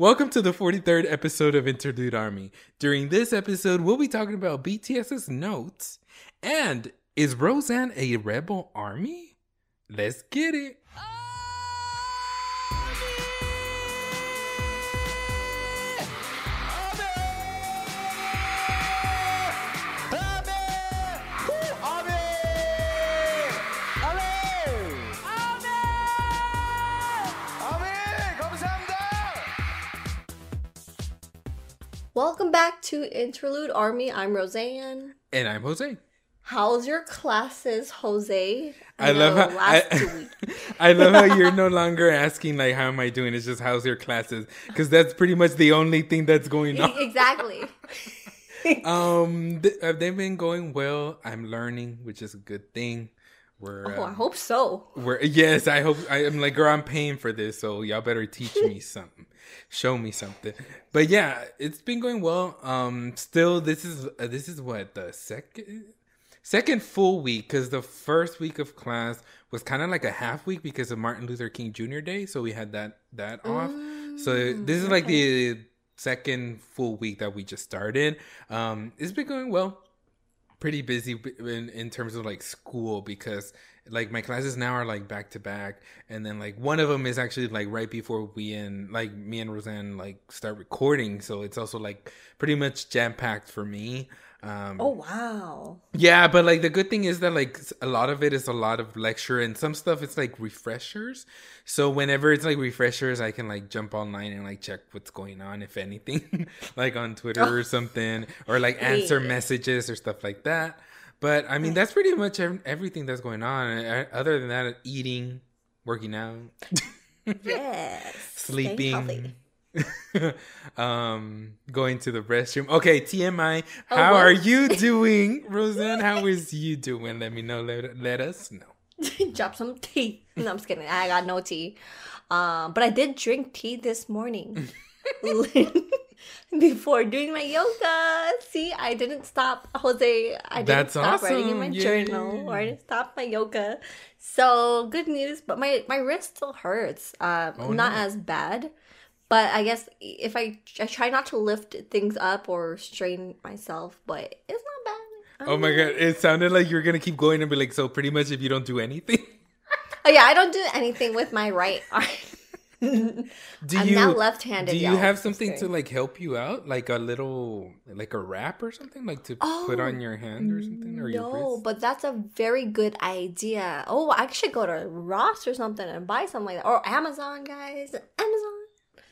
Welcome to the 43rd episode of Interlude Army. During this episode, we'll be talking about BTS's notes and is Rosan a rebel army? Let's get it. Welcome back to Interlude Army. I'm Rosan. And I'm Jose. How's your classes, Jose? I, love know how last I, week. I love how you're no longer asking like how am I doing? It's just how's your classes because that's pretty much the only thing that's going on. exactly. Um, th- uh, they've been going well. I'm learning, which is a good thing. We're Oh, I um, hope so. We're yes, I hope I am like, girl, I'm paying for this, so y'all better teach me something, show me something. But yeah, it's been going well. Um, still, this is uh, this is what the second second full week because the first week of class was kind of like a half week because of Martin Luther King Jr. Day, so we had that that off. So this is like the second full week that we just started. Um, it's been going well pretty busy in, in terms of like school because like my classes now are like back to back and then like one of them is actually like right before we and like me and Rosan like start recording so it's also like pretty much jam packed for me um Oh wow. yeah, but like the good thing is that like a lot of it is a lot of lecture and some stuff it's like refreshers. So whenever it's like refreshers, I can like jump online and like check what's going on, if anything, like on Twitter or something, or like answer Yeah. messages or stuff like that. But I mean, that's pretty much everything that's going on. Uh, Other than that, eating, working out, Yes. Sleeping. um going to the restroom okay tmi Oh, how are you doing Rosan how is you doing let me know let, let us know Drop some tea. No, I'm just kidding. I got no tea. Um, but I did drink tea this morning. Before doing my yoga. See, I didn't stop, Jose. I didn't That's stop writing in my awesome. journal. Or I didn't stop my yoga. So good news, but my, my wrist still hurts. Uh, Oh, not no. as bad. But I guess if I I try not to lift things up or strain myself, but it's not bad. Oh my god it sounded like you were gonna keep going and be like so pretty much if you don't do anything? Oh yeah, I don't do anything with my right arm. do I'm you not left-handed, do you have something to like help you out? Like a little like a wrap or something? Like to put Oh, on your hand or something? Or your No, but that's a very good idea. Oh, I should go to Ross or something and buy something. Like that, or Amazon, guys, Amazon.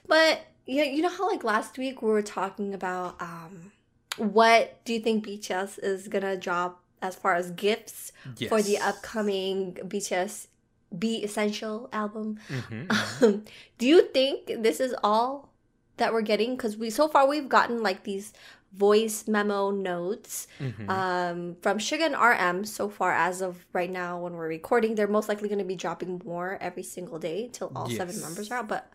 But yeah, you know how like last week we were talking about um, what do you think BTS is gonna drop as far as gifts for the upcoming BTS Be Essential album? Mhm. Um, do you think this is all that we're getting? Because we so far we've gotten like these voice memo notes Mhm. um, from Suga and RM. So far as of right now, when we're recording, they're most likely going to be dropping more every single day till all seven members are out. But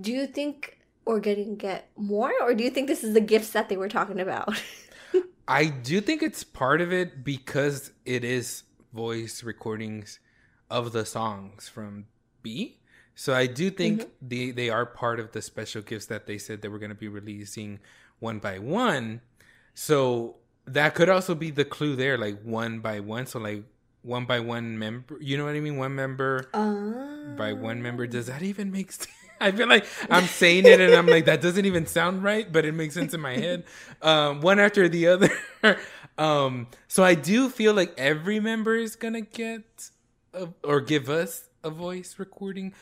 do you think we're getting get more, or do you think this is the gifts that they were talking about? I do think it's part of it because it is voice recordings of the songs from B. So I do think Mm-hmm. they they are part of the special gifts that they said they were going to be releasing one by one. So that could also be the clue there, like one by one. So like one by one member. You know what I mean? One member Uh, by one member. Does that even make sense? I feel like I'm saying it and I'm like that doesn't even sound right, but it makes sense in my head. Um, one after the other. um, so I do feel like every member is gonna get a, or give us a voice recording.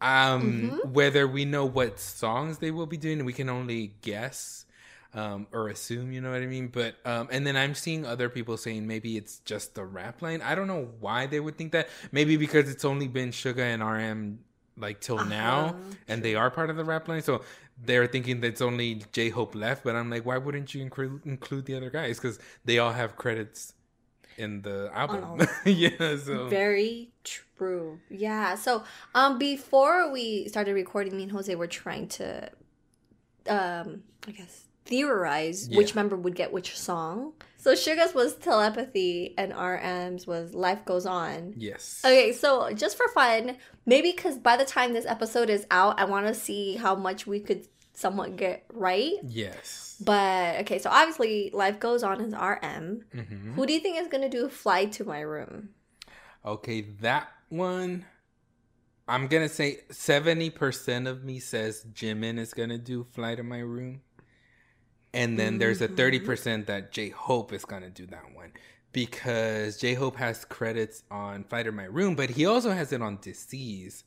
Um, whether we know what songs they will be doing, we can only guess um, or assume, you know what I mean? But um, and then I'm seeing other people saying maybe it's just the rap line. I don't know why they would think that. Maybe because it's only been Suga and RM like till now, and they are part of the rap line, so they're thinking that it's only J Hope left. But I'm like, why wouldn't you include include the other guys? Because they all have credits in the album. yeah, so Very true. Yeah. So, um, before we started recording, me and Jose were trying to, um, I guess theorize which member would get which song. So Suga's was telepathy, and RM's was life goes on. yes. Okay, so just for fun, maybe because by the time this episode is out, I want to see how much we could somewhat get right. Yes. But okay, so obviously, life goes on is RM. hmm Who do you think is gonna do "Fly to My Room"? Okay, that one. I'm gonna say seventy percent of me says Jimin is gonna do "Fly to My Room," and then there's a thirty mm-hmm. percent that J Hope is gonna do that one because J Hope has credits on "Fly to My Room," but he also has it on "Disease."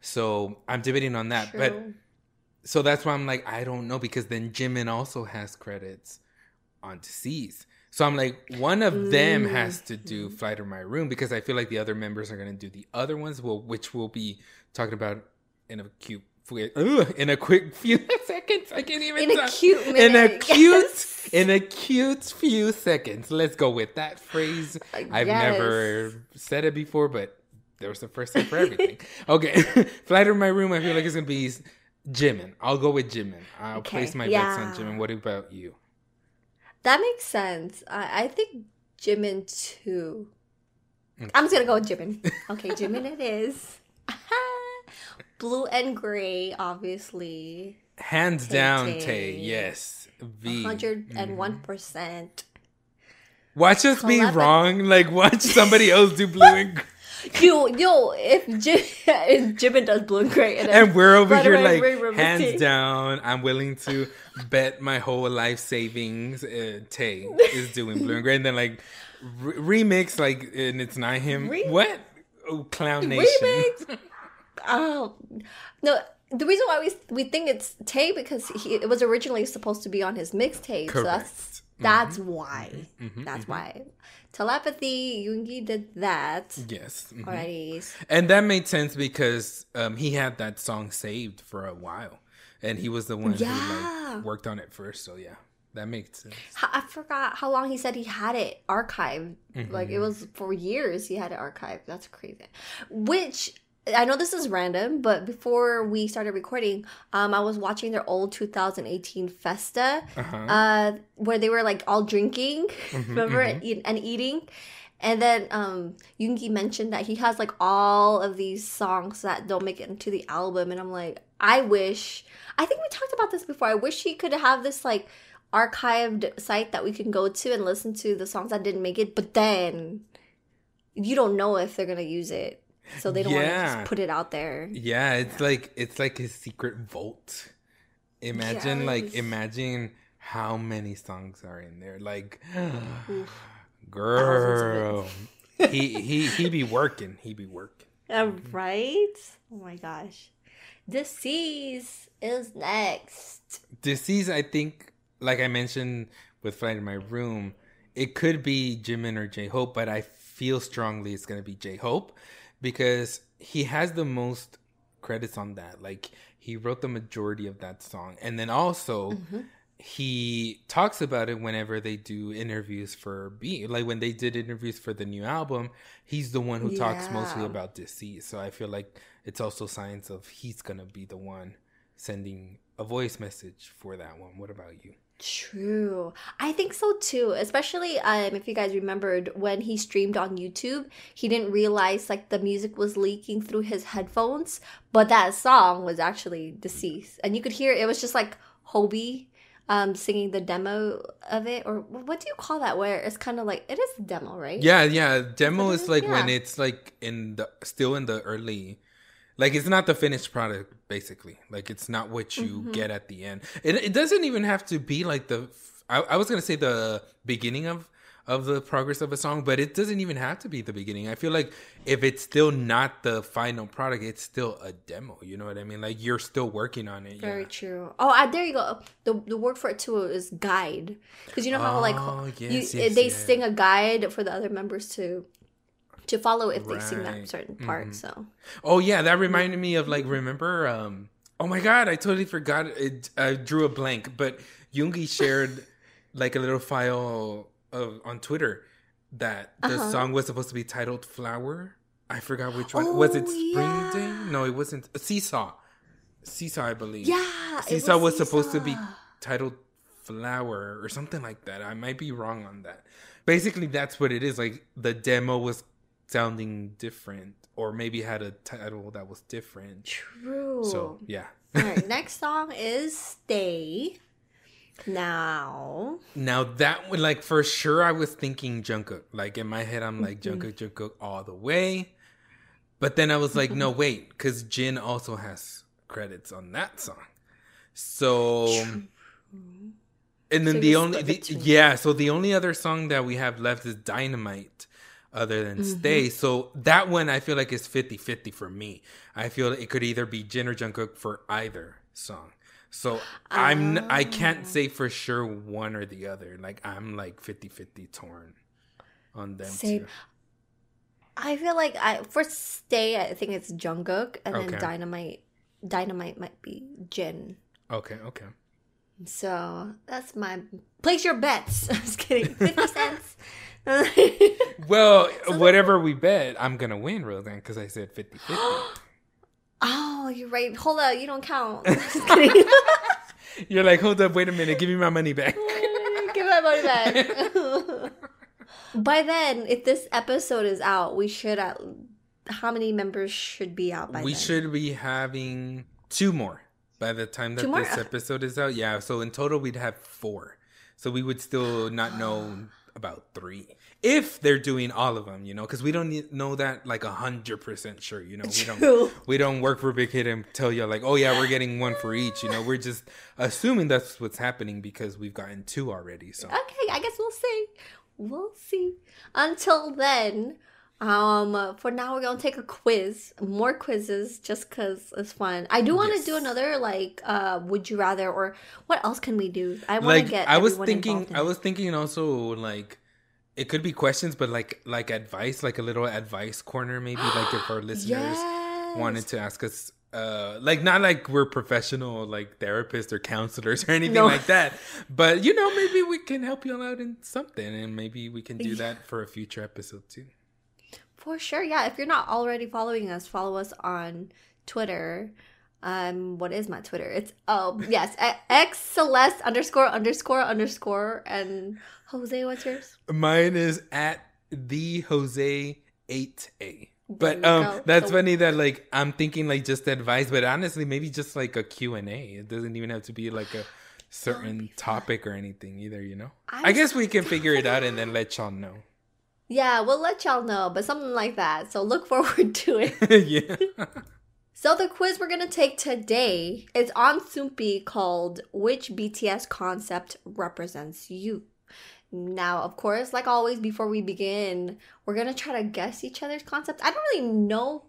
So I'm debating on that, but so that's why I'm like, I don't know because then Jimin also has credits on Disease. So I'm like, one of them has to do mm-hmm. Fly to My Room because I feel like the other members are gonna do the other ones, well, which we'll be talking about in a cute in a quick few seconds. I can't even In a talk. cute in a cute yes. in a cute few seconds. Let's go with that phrase. I've yes. never said it before, but there was the first time for everything. okay, Fly to My Room. I feel like it's gonna be Jimin. I'll go with Jimin. I'll Okay, place my bets on. Jimin. What about you? That makes sense. I, I think Jimin too. Mm. I'm just gonna go with Jimin. Okay, Jimin it is. Blue and gray, obviously. Hands Tae down, Tae. Tae. Yes, V. Hundred and one Mm-hmm. percent. Watch us be wrong. Like watch somebody else do blue and gray. Yo, yo, if, Jim, if Jimin does blue and gray, and, and we're over here like Ray hands Tae. down. I'm willing to bet my whole life savings. Uh, Tae is doing blue and gray, and then like re- remix like, and it's not him. Re- what? Oh, Clown Nation. remix. Oh no! The reason why we we think it's Tae because he it was originally supposed to be on his mixtape. So that's Correct. that's why. Mhm, That's mhm. why. Telepathy, Yoongi did that Yes. mhm. already. And that made sense because um, he had that song saved for a while, and he was the one who like worked on it first. So yeah, that makes sense. I forgot how long he said he had it archived. Like Mm-hmm. it was for years he had it archived. That's crazy. Which I know this is random, but before we started recording, um, I was watching their old 2018 Festa, Uh-huh. uh, where they were like all drinking, Mm-hmm, remember, and, eat- and eating. And then um, Yoongi mentioned that he has like all of these songs that don't make it into the album, and I'm like, I wish. I think we talked about this before. I wish he could have this like archived site that we can go to and listen to the songs that didn't make it, but then you don't know if they're gonna use it, so they don't want to just put it out there. Yeah, it's like it's like his secret vault. Imagine like imagine how many songs are in there. Like girl. he he he be working. He be working. Uh, right? Oh my gosh. Disease is next. Disease, I think, like I mentioned with Fly to My Room, it could be Jimin or J Hope, but I feel strongly it's gonna be J Hope because he has the most credits on that. Like he wrote the majority of that song, and then also mm-hmm. he talks about it whenever they do interviews for B. Like when they did interviews for the new album, he's the one who talks mostly Yeah. about disease. So I feel like it's also signs of he's gonna be the one sending a voice message for that one. What about you? True. I think so too. Especially um if you guys remembered when he streamed on YouTube, he didn't realize like the music was leaking through his headphones, but that song was actually Disease. And you could hear it was just like Hobi um singing the demo of it or what do you call that where it's kind of like it is a demo right Yeah, yeah. Demo is is? like when it's like in the still in the early like it's not the finished product basically. Like it's not what you Mm-hmm. get at the end. It it doesn't even have to be like the I, I was gonna say the beginning of of the progress of a song, but it doesn't even have to be the beginning. I feel like if it's still not the final product, it's still a demo. You know what I mean? Like you're still working on it. very yeah. true oh I, there you go the, the word for it too is guide because you know how like Oh, you, yes, yes, they yeah. sing a guide for the other members to to follow if they sing that certain part so Oh yeah, that reminded me of like remember um oh my god, I totally forgot it I drew a blank, but Yoongi shared like a little file of on Twitter that the Uh-huh. song was supposed to be titled Flower. I forgot which one. was it Oh, Spring yeah. Day? No, it wasn't. Seesaw. Seesaw, I believe. yeah Seesaw was, supposed to be titled Flower or something like that. I might be wrong on that. Basically, that's what it is. Like the demo was sounding different, or maybe had a title that was different. true So yeah. all right next song is stay now Now that one, like for sure, I was thinking Jungkook. Like in my head, I'm like Mm-hmm. Jungkook, Jungkook all the way. But then I was like, no, wait, because Jin also has credits on that song. So, and then So the only, the yeah, so the only other song that we have left is Dynamite, other than Mm-hmm. Stay. So that one I feel like is 50 50 for me. I feel it could either be Jin or Jungkook for either song. So I'm I Ah. can't say for sure one or the other. Like I'm like 50-50 torn on them Same. too. I feel like I for stay I think it's Jungkook and Okay. then Dynamite Dynamite might be Jin. Okay, okay. So that's my place your bets. I'm just kidding. Fifty cents. Well, whatever we bet, I'm gonna win, Rosan, because I said 50-50. oh, you're right. Hold up, you don't count. You're like, hold up, wait a minute, give me my money back. Give my money back. By then, if this episode is out, we should at how many members should be out by then. we then? should be having two more by the time that this episode is out. Yeah, so in total we'd have four. So we would still not know about three if they're doing all of them. You know, because we don't know that like a hundred percent sure. You know, we True. don't we don't work for Big Hit and tell you like, oh yeah, we're getting one for each. You know, we're just assuming that's what's happening because we've gotten two already. So Okay, I guess we'll see. We'll see. Until then, um, for now we're gonna take a quiz, more quizzes, just cause it's fun. I do want to Yes. do another like, uh, would you rather, or what else can we do? I want to like get. I was thinking, in I was thinking also like it could be questions, but like like advice, like a little advice corner, maybe like if our listeners Yes. wanted to ask us. Uh, like not like we're professional like therapists or counselors or anything No. like that, but you know maybe we can help you all out in something, and maybe we can do that for a future episode too. For sure, yeah. If you're not already following us, follow us on Twitter. Um, what is my Twitter? It's oh yes, x celeste underscore underscore underscore and Jose. What's yours? Mine is at the Jose eight A. But um, go. that's So- funny that like I'm thinking like just advice, but honestly maybe just like a Q and A. It doesn't even have to be like a certain topic or anything either. You know. I I guess we can figure it out and then let y'all know. Yeah, we'll let y'all know, but something like that. So look forward to it. yeah. So the quiz we're gonna take today is on Soompi called "Which BTS concept represents you?" Now, of course, like always, before we begin, we're gonna try to guess each other's concepts. I don't really know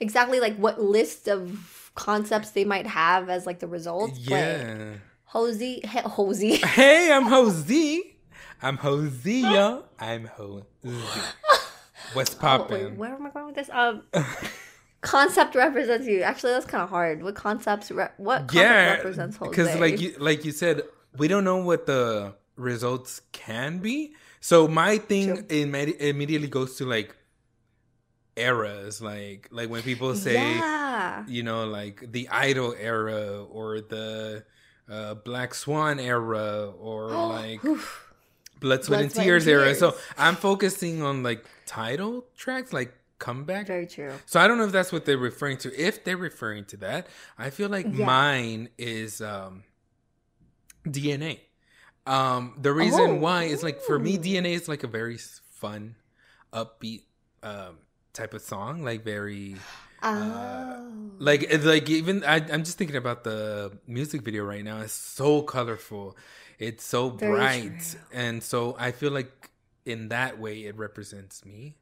exactly like what list of concepts they might have as like the results. But Yeah. Hosey, he, Hosey. Hey, I'm Hosey. I'm Hosea. I'm Jose. What's Oh, wait, where am I going with this? Um, concept represents you. Actually, that's kind of hard. What concepts? Re- what concept yeah, represents Jose? because like you like you said, we don't know what the results can be. So my thing imme- immediately goes to like eras, like like when people say, yeah. you know, like the Idol era or the uh, Black Swan era or like Oof. Blood, Sweat, Blood, and Sweat, and Tears era. So I'm focusing on like title tracks, like comeback. Very true. So I don't know if that's what they're referring to. If they're referring to that, I feel like Yeah. mine is um DNA. Um, the reason Oh. why is like for me, DNA is like a very fun, upbeat um, type of song. Like very Oh. like like even I, I'm just thinking about the music video right now. It's so colorful, it's so Very bright, true. and so I feel like in that way it represents me.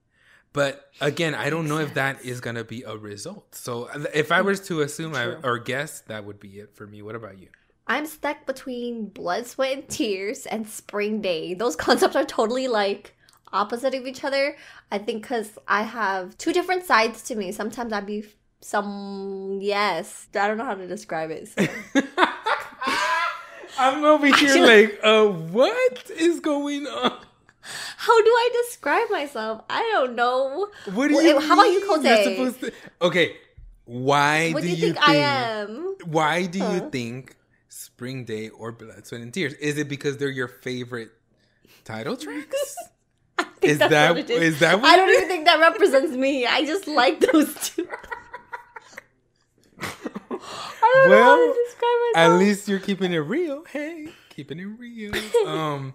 But again, I don't know if that is gonna be a result. So uh, if I mm, was to assume I, or guess, that would be it for me. What about you? I'm stuck between blood, sweat, and tears and spring day. Those concepts are totally like opposite of each other. I think because I have two different sides to me. Sometimes I'd be some yes. I don't know how to describe it. so. I'm over here like, uh, what is going on? How do I describe myself? I don't know. What do Well, you? how about you? Jose? You're supposed to. Okay, why What do, do you think, I am? Why do you think Spring Day or Blood, Sweat, and Tears? Is it because they're your favorite title tracks? I think Is that- what it is that what I don't is? even think that represents me. I just like those two. I don't know how Well, to describe At least you're keeping it real. Hey, keeping it real. Um,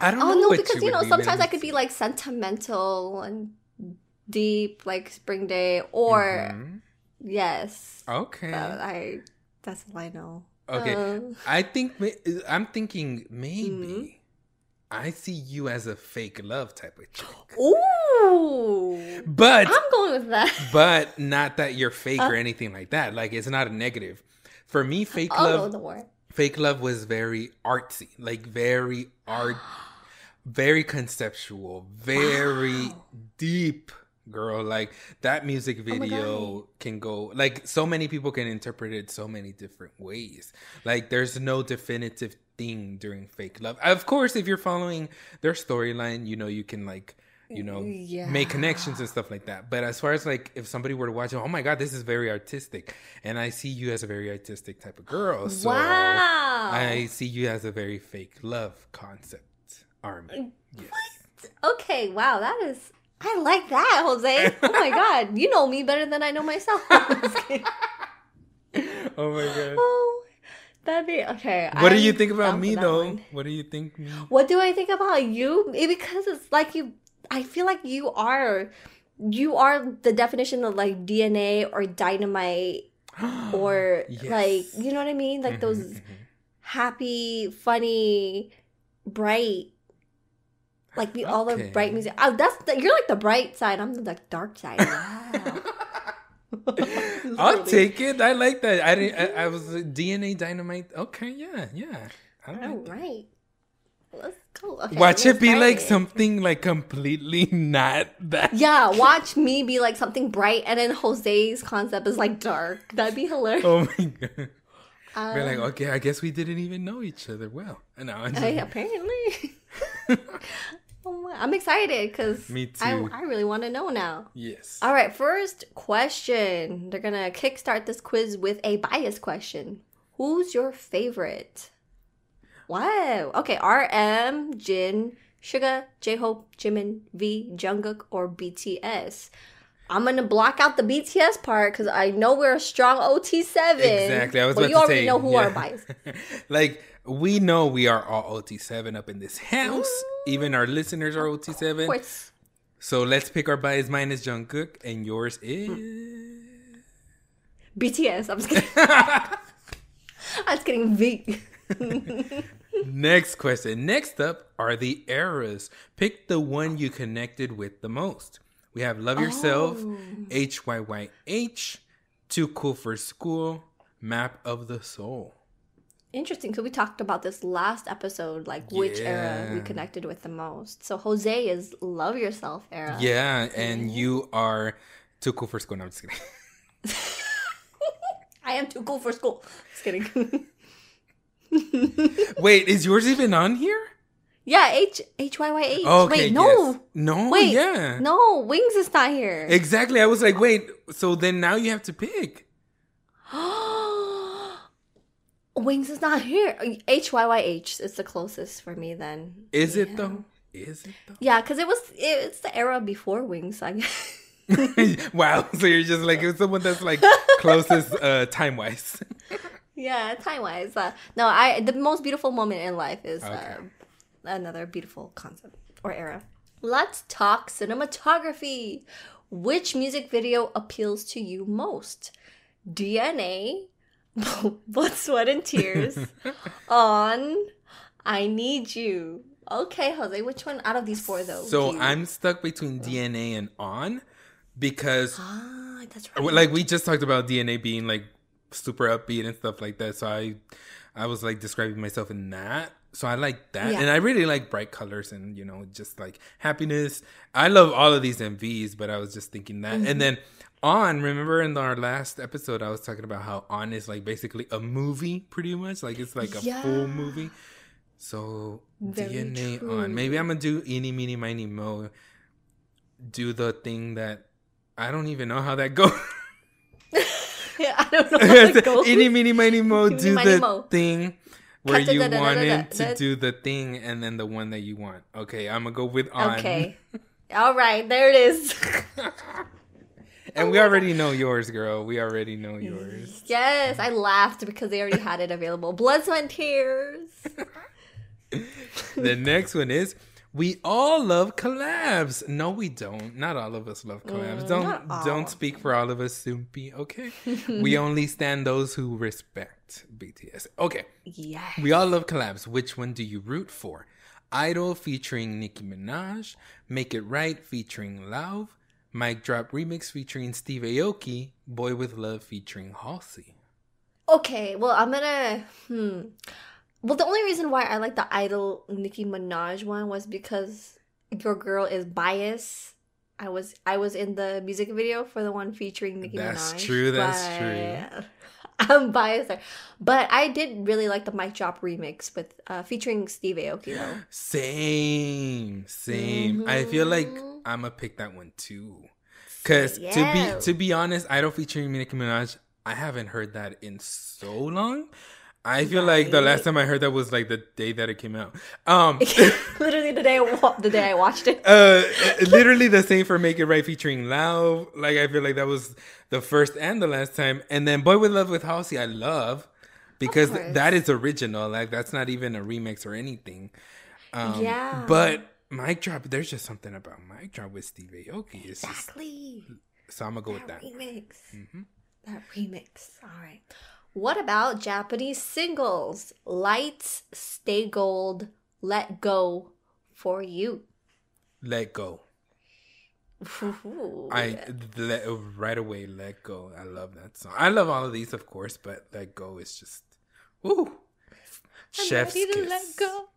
I don't Oh know. no, because you would know be, sometimes. I could be like sentimental and deep, like Spring Day, or Mhm. yes. Okay. I that's all I know. Okay. Uh, I think I'm thinking Mm-hmm. I see you as a fake love type of chick. ooh, But I'm going with that. but not that you're fake or uh, anything like that. Like it's not a negative. For me, fake Oh no, love fake love was very artsy, like very art very conceptual, very deep girl. Like that music oh video can go like so many people can interpret it so many different ways. Like there's no definitive thing during fake love. Of course, if you're following their storyline, you know you can like you know make connections and stuff like that. But as far as like if somebody were to watch it, oh my god, this is very artistic, and I see you as a very artistic type of girl. So wow. I see you as a very fake love concept army. Yes. Okay, wow, that is. I like that, Jose. Oh my god, you know me better than I know myself. Oh my god. oh, that'd be okay. What do I'm you think about me though? one. What do you think me? What do I think about you? Eh, Because it's like you. I feel like you are. You are the definition of like DNA or dynamite or Yes. Mm-hmm, like you know what I mean? Like those happy, funny, bright. Like the, all the bright music. Oh, that's the, you're like the bright side. I'm the like, dark side. Wow. I'll take it. I like that. I didn't. I, I was DNA dynamite. Okay, yeah, yeah. I like All right. Let's go. Okay, Watch it be like it. something like completely not that. Yeah, watch me be like something bright, and then Jose's concept is like dark. That'd be hilarious. Oh my god. Um, We're like, okay, I guess we didn't even know each other well. No, I'm just- I, apparently. oh I'm excited because Me I, too. I really want to know now. yes. All right, first question. They're gonna kickstart this quiz with a bias question. Who's your favorite? Wow. Okay, RM, Jin, Suga, J Hope, Jimin, V, Jungkook, or BTS. I'm gonna block out the BTS part because I know we're a strong OT7. Exactly. I was but about you to already say, know who yeah. our bias. like we know we are all OT7 up in this house. Even our listeners are OT7. course. So let's pick our bias. Mine is Jungkook, and yours hmm. is. BTS. I'm just kidding. I'm just kidding. V. Next question. Next up are the eras. Pick the one you connected with the most. We have Love Yourself, Oh. HYYH, Too Cool for School, Map of the Soul. Interesting, because we talked about this last episode, like which era we connected with the most. So Jose is Love Yourself era. Yeah, and mm-hmm. you are Too Cool for School. No, I'm just kidding. I am too cool for school. Just kidding. Wait, is yours even on here? yeah, H H Y Y H. Okay, Wait, no. yes. No, Wait, yeah. no, Wings is not here. Exactly. I was like, wait, so then now you have to pick. Wings is not here. H Y Y H is the closest for me then. Is it though? Is it though? Yeah, because it was it's the era before Wings. I guess. wow. So you're just like it's someone that's like closest uh time wise. yeah, time wise. Uh, no, I the most beautiful moment in life is Okay. uh, another beautiful concept or era. Let's talk cinematography. Which music video appeals to you most? DNA, Blood, Sweat, and Tears, on I Need You. Okay, Jose, which one out of these four though? So you- I'm stuck between DNA and on because ah, that's right. Like we just talked about DNA being like super upbeat and stuff like that. So I, I was like describing myself in that. So I like that, Yeah. and I really like bright colors and you know just like happiness. I love all of these MVs, but I was just thinking that, Mm-hmm. and then on. Remember in our last episode, I was talking about how on is like basically a movie, pretty much like it's like a Yeah. full movie. So Very DNA true. on. Maybe I'm gonna do eeny meeny miny mo. Do the thing that I don't even know how that goes. Yeah, I don't know how to go. Eeny, meeny, miny, mo. Do the mo. thing where you wanted to do the thing and then the one that you want. Okay, I'm gonna go with on. Okay. All right, there it is. And we already know yours, girl. We already know yours. yes, I laughed because they already had it available. Blood, sweat, and tears. the next one is we all love collabs. No, we don't. Not all of us love collabs. Mm, not don't don't speak for all of us, Soompi. Okay, we only stand those who respect BTS. Okay. Yes. We all love collabs. Which one do you root for? Idol featuring Nicki Minaj, Make It Right featuring Lauv, Mic Drop Remix featuring Steve Aoki, Boy with Love featuring Halsey. Okay, well, I'm gonna. Hmm. Well, the only reason why I like the Idol Nicki Minaj one was because your girl is biased. I was I was in the music video for the one featuring Nicki That's Minaj. That's true, that's but I'm biased there, but I did really like the Mic Drop remix with uh, featuring Steve Aoki though. Same, same. I feel like Mhm. I'm gonna pick that one too. Cause to be to be honest, Idol featuring Nicki Minaj, I haven't heard that in so long. I feel like the last time I heard that was like the day that it came out. Um, Literally the day the day I watched it. uh literally the same for make it right featuring Lau. Like I feel like that was the first and the last time. And then Boy with Love with Halsey, I love because that is original. Like that's not even a remix or anything. Um, Yeah. But Mic Drop, there's just something about Mic Drop with Steve Aoki. It's just Exactly. so I'm gonna go with That that. remix. Mm-hmm. That remix. All right. What about Japanese singles? Lights, Stay Gold, Let Go for You. Let go. Ooh. I let right away. Let go. I love that song. I love all of these, of course, but Let Go is just woo. I'm Chef's ready to kiss. let go.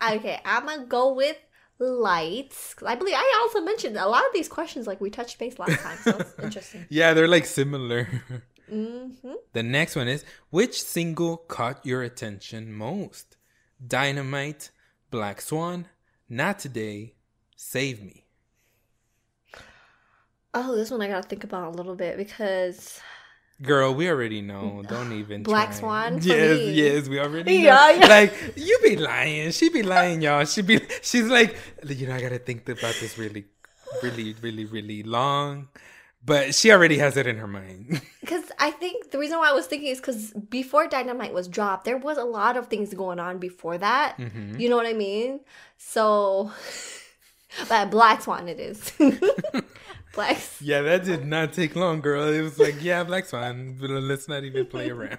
okay, I'm gonna go with lights. I believe I also mentioned a lot of these questions, like we touched base last time, so it's interesting. Yeah, they're like similar. hmm The next one is which single caught your attention most? Dynamite, Black Swan, Not Today, Save Me. Oh, this one I gotta think about a little bit because Girl, we already know. Don't even Black try. Swan Yes, me. yes, we already know. Yeah, yeah. Like you be lying. She be lying, y'all. She be she's like, you know, I gotta think about this really, really, really, really long. But she already has it in her mind. Because I think the reason why I was thinking is because before Dynamite was dropped, there was a lot of things going on before that. Mm-hmm. You know what I mean? So, but Black Swan it is. Yeah, that did not take long, girl. It was like, yeah, Black Swan. But let's not even play around.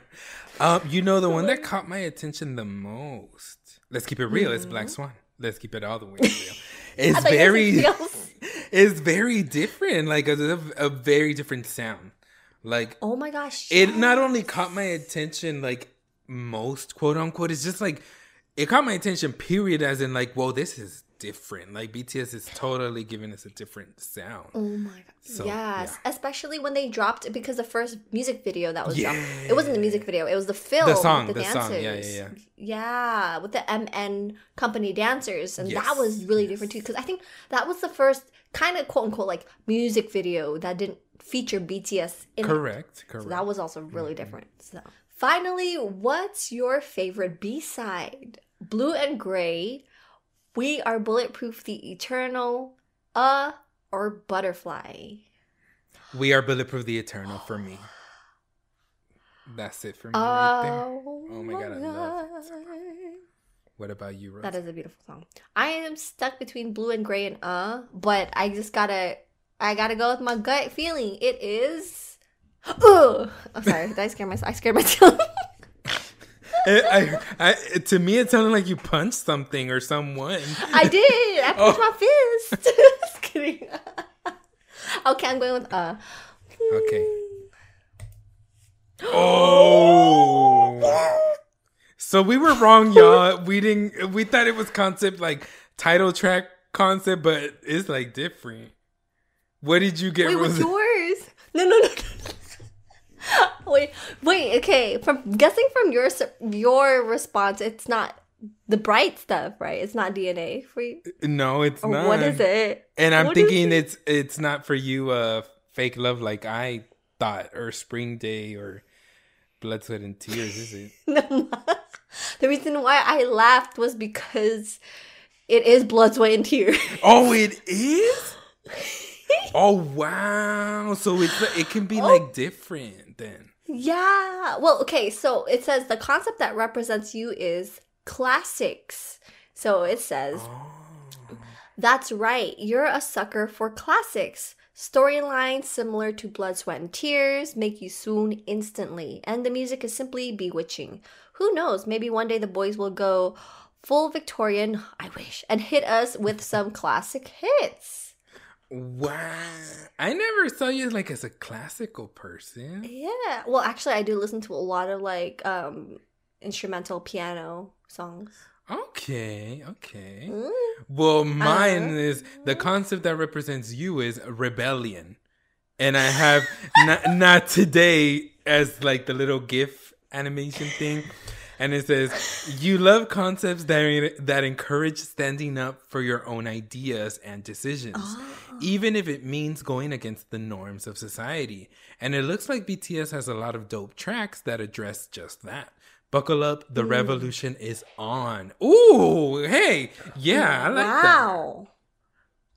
Um, you know, the one that caught my attention the most. Let's keep it real. It's Black Swan. Let's keep it all the way real. It's Mm-hmm. thought you were very, saying something else. it's very different. Like a, a very different sound. Like Oh my gosh. it not only caught my attention, like most quote unquote. It's just like it caught my attention. Period. As in, like, whoa, this is different. Like BTS is totally giving us a different sound. Oh my god. So, yes, yeah. especially when they dropped because the first music video that was dropped. It wasn't the music video, it was the film. The song, with the song. dancers. Yeah, yeah, yeah. Yeah, with the MN company dancers. And that was really different too. Because I think that was the first kind of quote unquote like music video that didn't feature BTS in it. Correct. Correct. So that was also really mm-hmm. different. So finally, what's your favorite B side? Blue and Gray, We Are Bulletproof the Eternal, Uh, or Butterfly? We are bulletproof the eternal for me. That's it for me right there. Oh, Oh my God, I love it. What about you, Rose? That is a beautiful song. I am stuck between blue and gray and uh, but I just gotta, I gotta go with my gut feeling. It is. Ugh. I'm sorry. Did I scare myself? I scared myself. I, I, to me, it sounded like you punched something or someone. I did. I punched Oh. my fist. just kidding. okay, I'm going with uh. Okay. Oh. So we were wrong, y'all. We didn't. We thought it was concept like title track concept, but it's like different. What did you get? Wait, what's Rose? yours? No, no, no. Wait, wait. Okay, from guessing from your your response, it's not the bright stuff, right? It's not DNA for you. No, it's Or not. what is it? And I'm What thinking it? it's it's not for you. Uh, fake love like I thought, or Spring Day, or Blood, Sweat, and Tears. Is it? No, the reason why I laughed was because it is blood, sweat, and tears. Oh, it is. Oh wow! So it's it can Oh. be like different then. Yeah. Well, okay. So it says the concept that represents you is classics. So it says oh. that's right. You're a sucker for classics. Storylines similar to Blood, Sweat, and Tears make you swoon instantly, and the music is simply bewitching. Who knows? Maybe one day the boys will go full Victorian, I wish, and hit us with some classic hits. Wow! I never saw you like as a classical person. Yeah. Well, actually, I do listen to a lot of like um instrumental piano songs. Okay, okay. Mm. Well, mine Uh-huh. is the concept that represents you is rebellion, and I have not, not today as like the little GIF animation thing, and it says you love concepts that that encourage standing up for your own ideas and decisions, even if it means going against the norms of society. And it looks like BTS has a lot of dope tracks that address just that. Buckle up, the revolution is on. Ooh, hey, yeah, I like that. wow.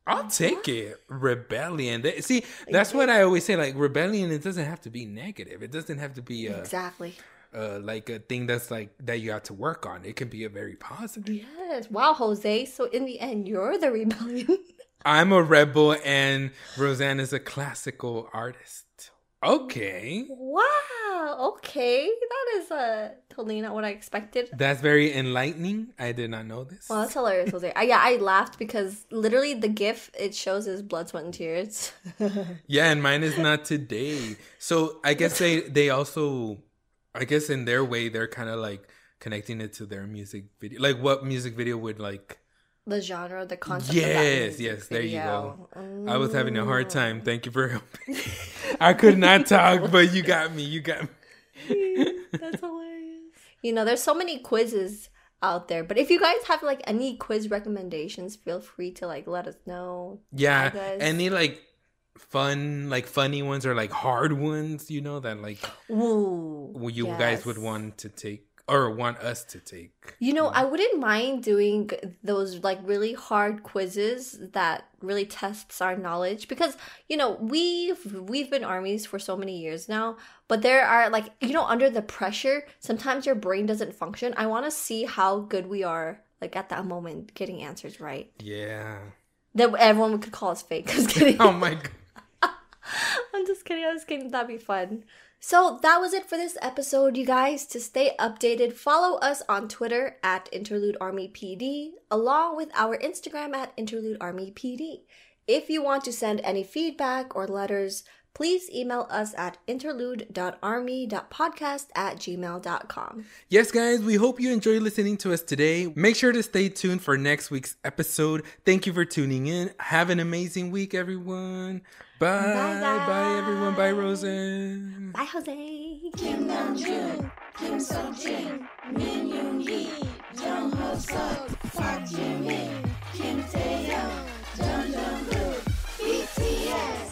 I'll take it. Rebellion. See, that's what I always say. Like rebellion, it doesn't have to be negative. It doesn't have to be a, Exactly. Uh like a thing that's like that you have to work on. It can be a very positive. Yes. Wow, Jose. So in the end, you're the rebellion. I'm a rebel, and Rosan is a classical artist. Okay, wow. Okay. That is uh totally not what I expected. that's very enlightening. I did not know this. Well, that's hilarious, Jose. I, yeah, I laughed because literally the GIF it shows is blood, sweat, and tears. Yeah, and mine is not today. So I guess they they also, I guess in their way, they're kind of like connecting it to their music video, like what music video would like. the genre, the concept. of that Yes, music yes, there you video. go. I was having a hard time. Mm. Thank you for helping. I could not talk, but you got me. You got me. That's hilarious. You know, there's so many quizzes out there, but if you guys have like any quiz recommendations, feel free to like let us know. Yeah, any like fun, like funny ones or like hard ones, you know, that like Ooh, you guys would want to take or want us to take. You know, I wouldn't mind doing those like really hard quizzes that really tests our knowledge because you know we've we've been armies for so many years now, but there are like you know under the pressure, sometimes your brain doesn't function. I want to see how good we are like at that moment getting answers right. Yeah. That everyone could call us fake. Oh my god. I'm just kidding. I was kidding. That'd be fun. So that was it for this episode, you guys. To stay updated, follow us on Twitter at Interlude Army PD, along with our Instagram at Interlude Army PD. If you want to send any feedback or letters, please email us at interlude.army.podcast at gmail.com. Yes, guys, we hope you enjoyed listening to us today. Make sure to stay tuned for next week's episode. Thank you for tuning in. Have an amazing week, everyone. Bye. Bye, Bye-bye. everyone. Bye, Rosan. Bye, Jose. Kim Namjoon, Kim Seokjin, Min Yoongi, Jung Hoseok, Park Jimin, Kim Taehyung, Jung Jung Woo, BTS.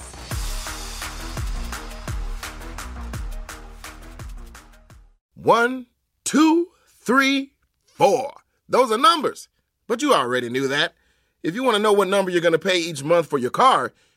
One, two, three, four. Those are numbers. But you already knew that. If you want to know what number you're going to pay each month for your car,